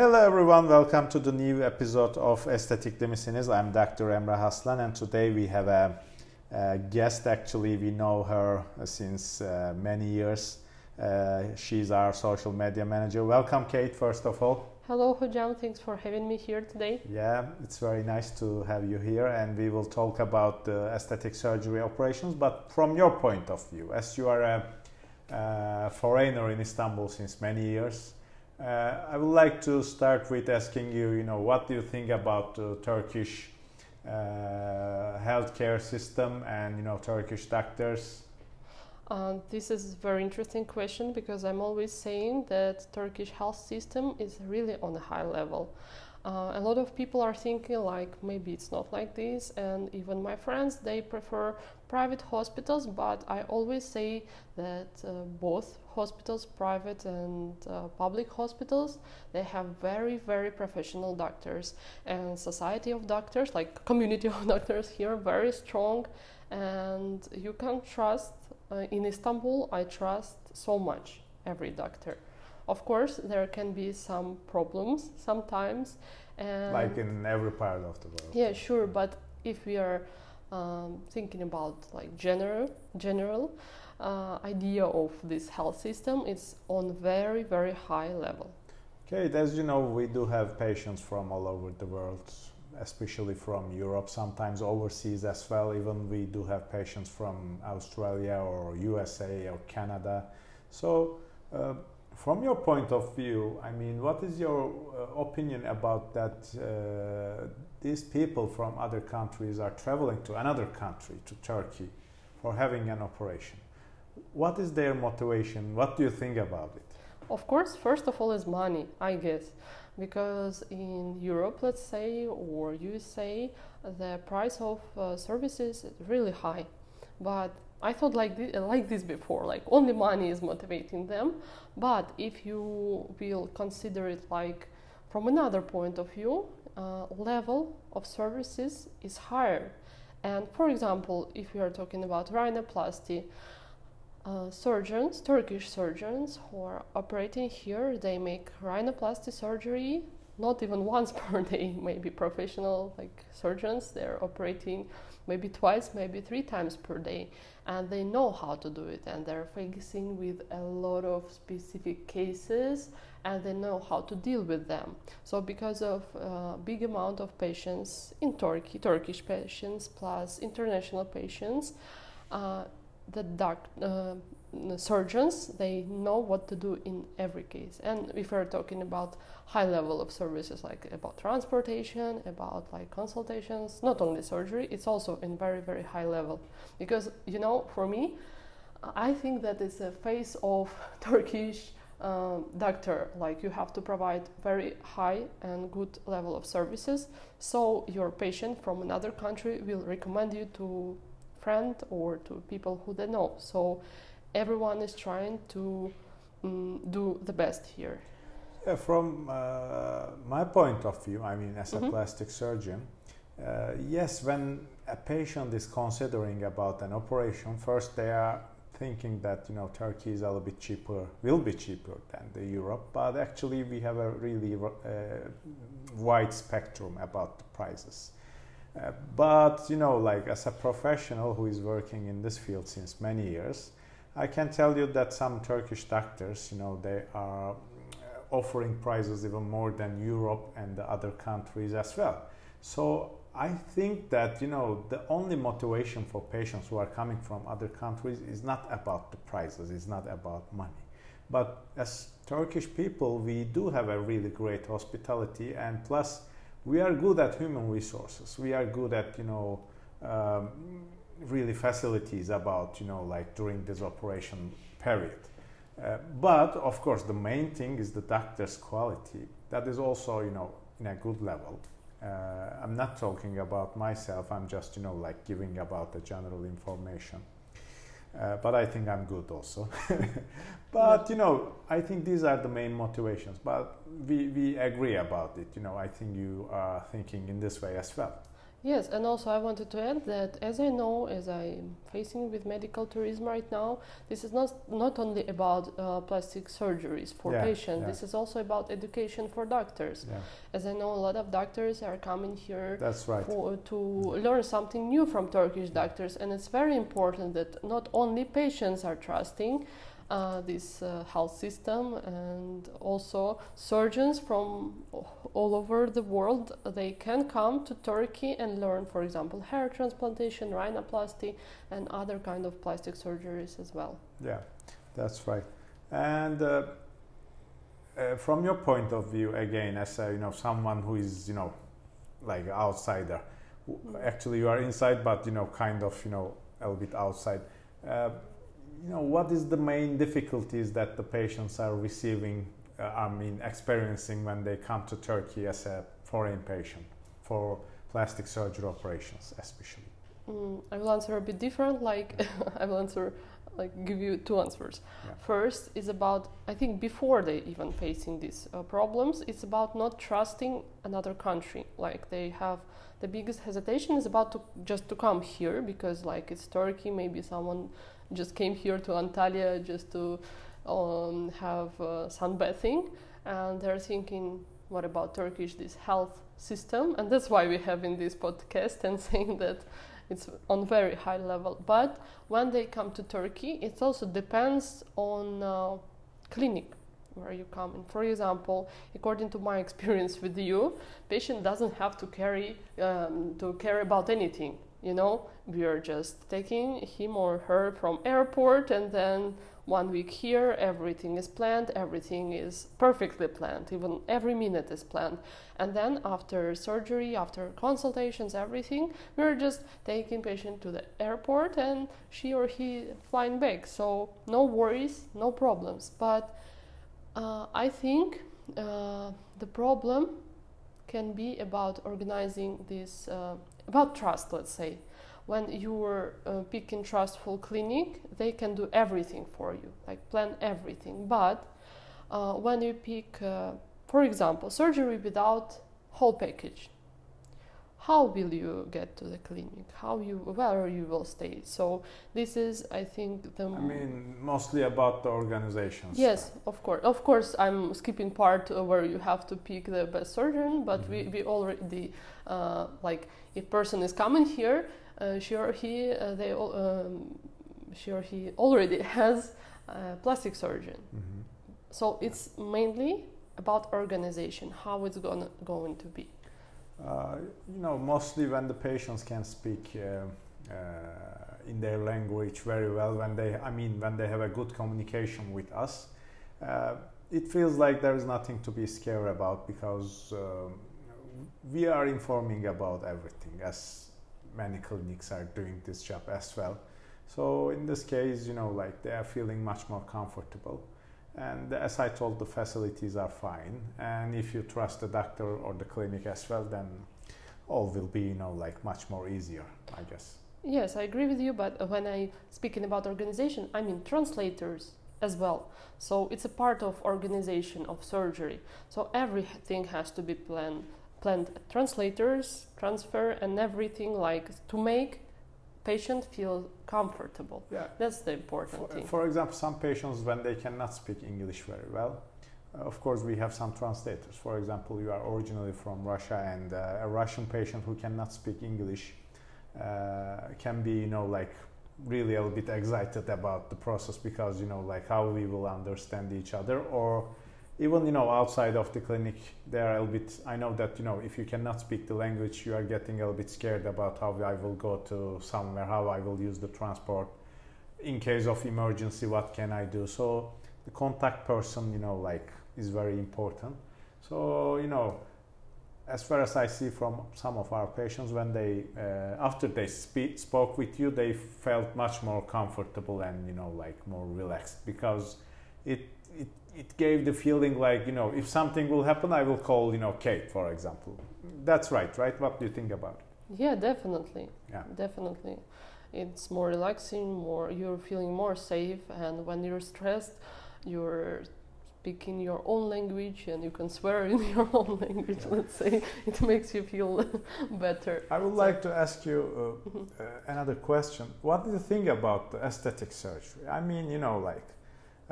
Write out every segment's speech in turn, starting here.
Hello everyone, welcome to the new episode of Estetik Demisiniz. I'm Dr. Emre Haslan and today we have a, a guest. Actually, we know her since uh, many years. Uh, she's our social media manager. Welcome, Kate, first of all. Hello, Hojam. Thanks for having me here today. Yeah, it's very nice to have you here, and we will talk about the aesthetic surgery operations, but from your point of view, as you are a, a foreigner in Istanbul since many years. Uh, I would like to start with asking you, you know, what do you think about the Turkish uh, healthcare system and, you know, Turkish doctors? Uh, this is a very interesting question because I'm always saying that Turkish health system is really on a high level. Uh, a lot of people are thinking like maybe it's not like this, and even my friends they prefer private hospitals. But I always say that uh, both hospitals, private and uh, public hospitals, they have very very professional doctors and society of doctors, like community of doctors here, very strong, and you can trust. Uh, in Istanbul, I trust so much every doctor. Of course, there can be some problems sometimes. And like in every part of the world. Yeah, sure. But if we are um, thinking about like general general uh, idea of this health system, it's on very very high level. Okay, as you know, we do have patients from all over the world, especially from Europe, sometimes overseas as well. Even we do have patients from Australia or USA or Canada. So. Uh, from your point of view, I mean, what is your uh, opinion about that? Uh, these people from other countries are traveling to another country, to Turkey, for having an operation. What is their motivation? What do you think about it? Of course, first of all, is money, I guess, because in Europe, let's say, or USA, the price of uh, services is really high, but I thought like this, like this before, like only money is motivating them. But if you will consider it like from another point of view, uh, level of services is higher. And for example, if we are talking about rhinoplasty, uh, surgeons, Turkish surgeons who are operating here, they make rhinoplasty surgery not even once per day. Maybe professional like surgeons, they're operating maybe twice, maybe three times per day, and they know how to do it, and they're facing with a lot of specific cases, and they know how to deal with them. So, because of uh, big amount of patients in Turkey, Turkish patients plus international patients, uh, the doc, uh, surgeons they know what to do in every case. And if we're talking about high level of services like about transportation about like consultations not only surgery it's also in very very high level. Because you know for me i think that it's a face of turkish um, doctor. Like you have to provide very high and good level of services. So your patient from another country will recommend you to friend or to people who they know. So everyone is trying to um, do the best here. Yeah, from uh, my point of view, I mean, as a mm-hmm. plastic surgeon, uh, yes, when a patient is considering about an operation, first they are thinking that you know Turkey is a little bit cheaper, will be cheaper than the Europe, but actually we have a really uh, wide spectrum about the prices. Uh, but you know, like as a professional who is working in this field since many years, I can tell you that some Turkish doctors, you know, they are offering prices even more than Europe and the other countries as well. So I think that you know the only motivation for patients who are coming from other countries is not about the prices, it's not about money. But as Turkish people, we do have a really great hospitality, and plus we are good at human resources. We are good at you know. Um, really facilities about you know like during this operation period. Uh, but of course the main thing is the doctor's quality. That is also you know in a good level. Uh, i'm not talking about myself. I'm just you know like giving about the general information. Uh, but i think i'm good also. But you know i think these are the main motivations. But we, we agree about it. You know i think you are thinking in this way as well Yes, and also I wanted to add that as I know, as I'm facing with medical tourism right now, this is not not only about uh, plastic surgeries for Yeah, patients. yeah. This is also about education for doctors. Yeah, As I know, a lot of doctors are coming here that's right. for, to learn something new from Turkish doctors, and it's very important that not only patients are trusting uh, this uh, health system, and also surgeons from all over the world they can come to Turkey and learn, for example, hair transplantation, rhinoplasty, and other kind of plastic surgeries as well. Yeah, that's right. And uh, uh, from your point of view, again, as a, you know, someone who is you know, like outsider, w- actually you are inside, but you know, kind of you know, a little bit outside. You know, what is the main difficulties that the patients are receiving? Uh, I mean, experiencing when they come to Turkey as a foreign patient for plastic surgery operations, especially. Mm, I will answer a bit different. Like I will answer, like give you two answers. Yeah. First is about I think before they even facing these uh, problems, it's about not trusting another country. Like they have the biggest hesitation is about to just to come here because like it's Turkey. Maybe someone just came here to Antalya just to um, have uh, sunbathing, and they're thinking, what about Turkish this health system? And that's why we have in this podcast and saying that it's on very high level. But when they come to Turkey, it also depends on uh, clinic where you come in. For example, according to my experience with you, patient doesn't have to carry um, to care about anything. You know, we are just taking him or her from airport and then one week here everything is planned everything is perfectly planned even every minute is planned. And then after surgery after consultations everything we're just taking patient to the airport and she or he flying back. So no worries no problems. But uh, i think uh, the problem can be about organizing this uh, about trust let's say. When you're uh, picking trustful clinic they can do everything for you like plan everything. But uh, when you pick uh, for example surgery without whole package how will you get to the clinic how you where you will stay so this is i think the I mean, mostly about the organizations. Yes, of course. Of course, I'm skipping part where you have to pick the best surgeon, but we, Mhm. we already uh, like if person is coming here, uh, she or he uh, they all, um, she or he already has a plastic surgeon. Mhm. So it's mainly about organization, how it's gonna going to be. Uh, you know, mostly when the patients can speak uh, uh, in their language very well, when they, I mean, when they have a good communication with us, it feels like there is nothing to be scared about because um, we are informing about everything, as many clinics are doing this job as well. So in this case, you know, like they are feeling much more comfortable. And as I told, the facilities are fine. And if you trust the doctor or the clinic as well, then all will be, you know, like much more easier, I guess. Yes, I agree with you, but when I speaking about organization, I mean translators as well. So it's a part of organization of surgery. So everything has to be planned. Planned translators, transfer, and everything like to make patient feel comfortable. Yeah. That's the important For, thing. for example, some patients, when they cannot speak English very well, uh, of course, we have some translators. For example, you are originally from Russia, and uh, a Russian patient who cannot speak English uh, can be, you know, like really a little bit excited about the process because, you know, like how we will understand each other or even you know outside of the clinic they are a little bit i know that you know if you cannot speak the language you are getting a little bit scared about how i will go to somewhere how i will use the transport. In case of emergency what can i do? So the contact person you know like is very important. So you know as far as i see from some of our patients when they uh, after they speak, spoke with you they felt much more comfortable and you know like more relaxed because it it it gave the feeling like you know if something will happen i will call you know kate for example that's right right what do you think about it Yeah, definitely. Yeah. Definitely. It's more relaxing, more you're feeling more safe and when you're stressed, you're speaking your own language and you can swear in your own language. Let's say it makes you feel better. I would So- like to ask you uh, Mhm. uh, another question. What do you think about the aesthetic surgery? I mean, you know, like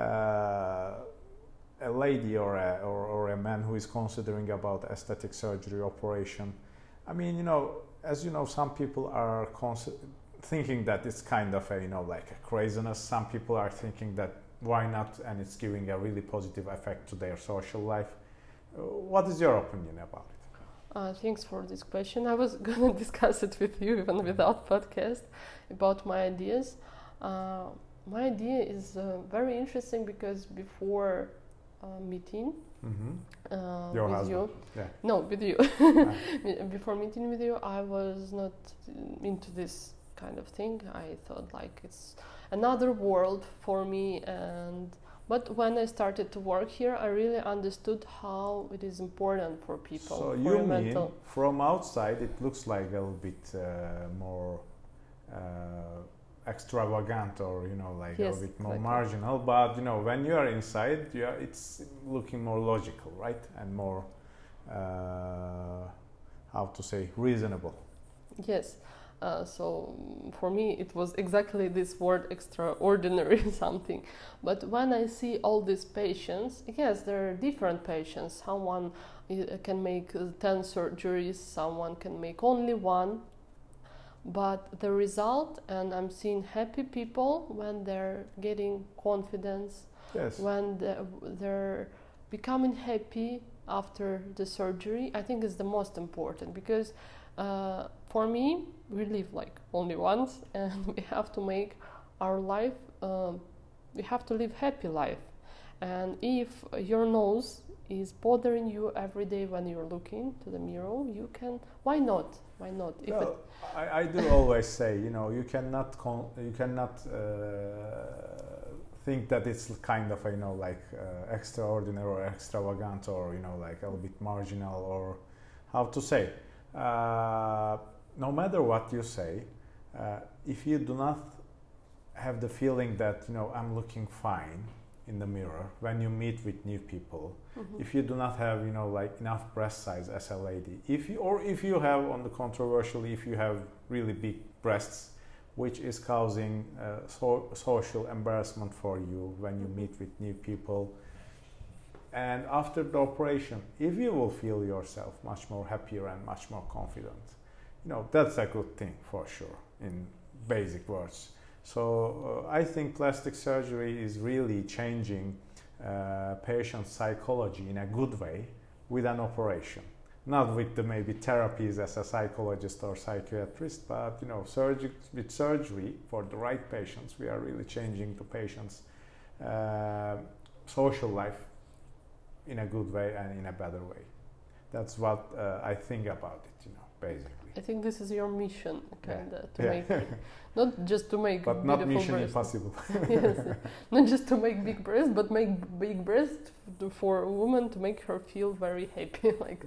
uh, a lady or a, or, or a man who is considering about aesthetic surgery operation. I mean, you know, as you know, some people are consi- thinking that it's kind of a, you know, like a craziness. Some people are thinking that why not, and it's giving a really positive effect to their social life. Uh, What is your opinion about it? Uh, thanks for this question. I was gonna discuss it with you even without podcast about my ideas. Uh, my idea is uh, very interesting because before uh, meeting Mm-hmm. uh, with husband, you, yeah. no, with you, Ah. before meeting with you, I was not into this kind of thing. I thought like it's another world for me and but when I started to work here, I really understood how it is important for people. So for you mean mental. from outside it looks like a little bit uh, more uh, extravagant or you know like a Yes, little bit more exactly. marginal, but you know when you are inside, you are, it's looking more logical, right, and more uh, how to say reasonable. Yes. Uh, so for me, it was exactly this word extraordinary something. But when I see all these patients, yes, there are different patients. Someone uh, can make uh, 10 surgeries, someone can make only one. But the result, and I'm seeing happy people when they're getting confidence, Yes. when the- they're becoming happy after the surgery i think is the most important because uh, for me we live like only once and we have to make our life um, we have to live happy life and if your nose is bothering you every day when you're looking to the mirror you can why not why not if Well, I, I do always say, you know, you cannot con- you cannot uh, think that it's kind of you know like uh, extraordinary or extravagant or you know like a little bit marginal or how to say. Uh, no matter what you say, uh, if you do not have the feeling that you know I'm looking fine in the mirror when you meet with new people, Mhm. if you do not have you know like enough breast size as a lady if you or if you have on the controversially if you have really big breasts which is causing uh, so, social embarrassment for you when you meet with new people. And after the operation if you will feel yourself much more happier and much more confident you know that's a good thing for sure in basic words so uh, i think plastic surgery is really changing uh, patient psychology in a good way with an operation. Not with the maybe therapies as a psychologist or psychiatrist but you know surgery with surgery for the right patients we are really changing the patient's uh, social life in a good way and in a better way. That's what uh, i think about it you know basically I think this is your mission, kind of, to make not just to make but not mission breasts. impossible yes, not just to make big breasts, but make big breasts for a woman to make her feel very happy. like,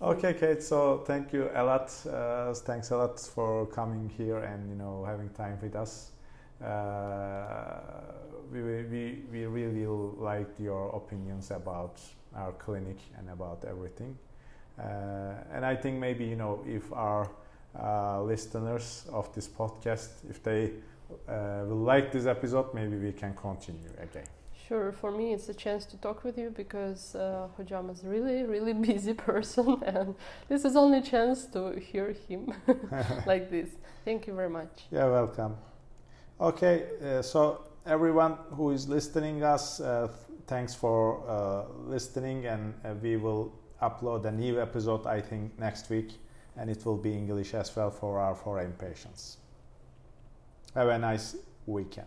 Okay, Kate. So thank you a lot. Uh, thanks a lot for coming here and you know having time with us. Uh, we, we we really liked your opinions about our clinic and about everything. Uh, and I think maybe you know if our uh, listeners of this podcast, if they uh, will like this episode, maybe we can continue again. sure, for me it's a chance to talk with you because uh, Hojam is really, really busy person, and this is only chance to hear him like this. Thank you very much. You're welcome. Okay, uh, so everyone who is listening us, uh, th- thanks for uh, listening, and uh, we will upload a new episode I think next week, and it will be English as well for our foreign patients. Have a nice weekend.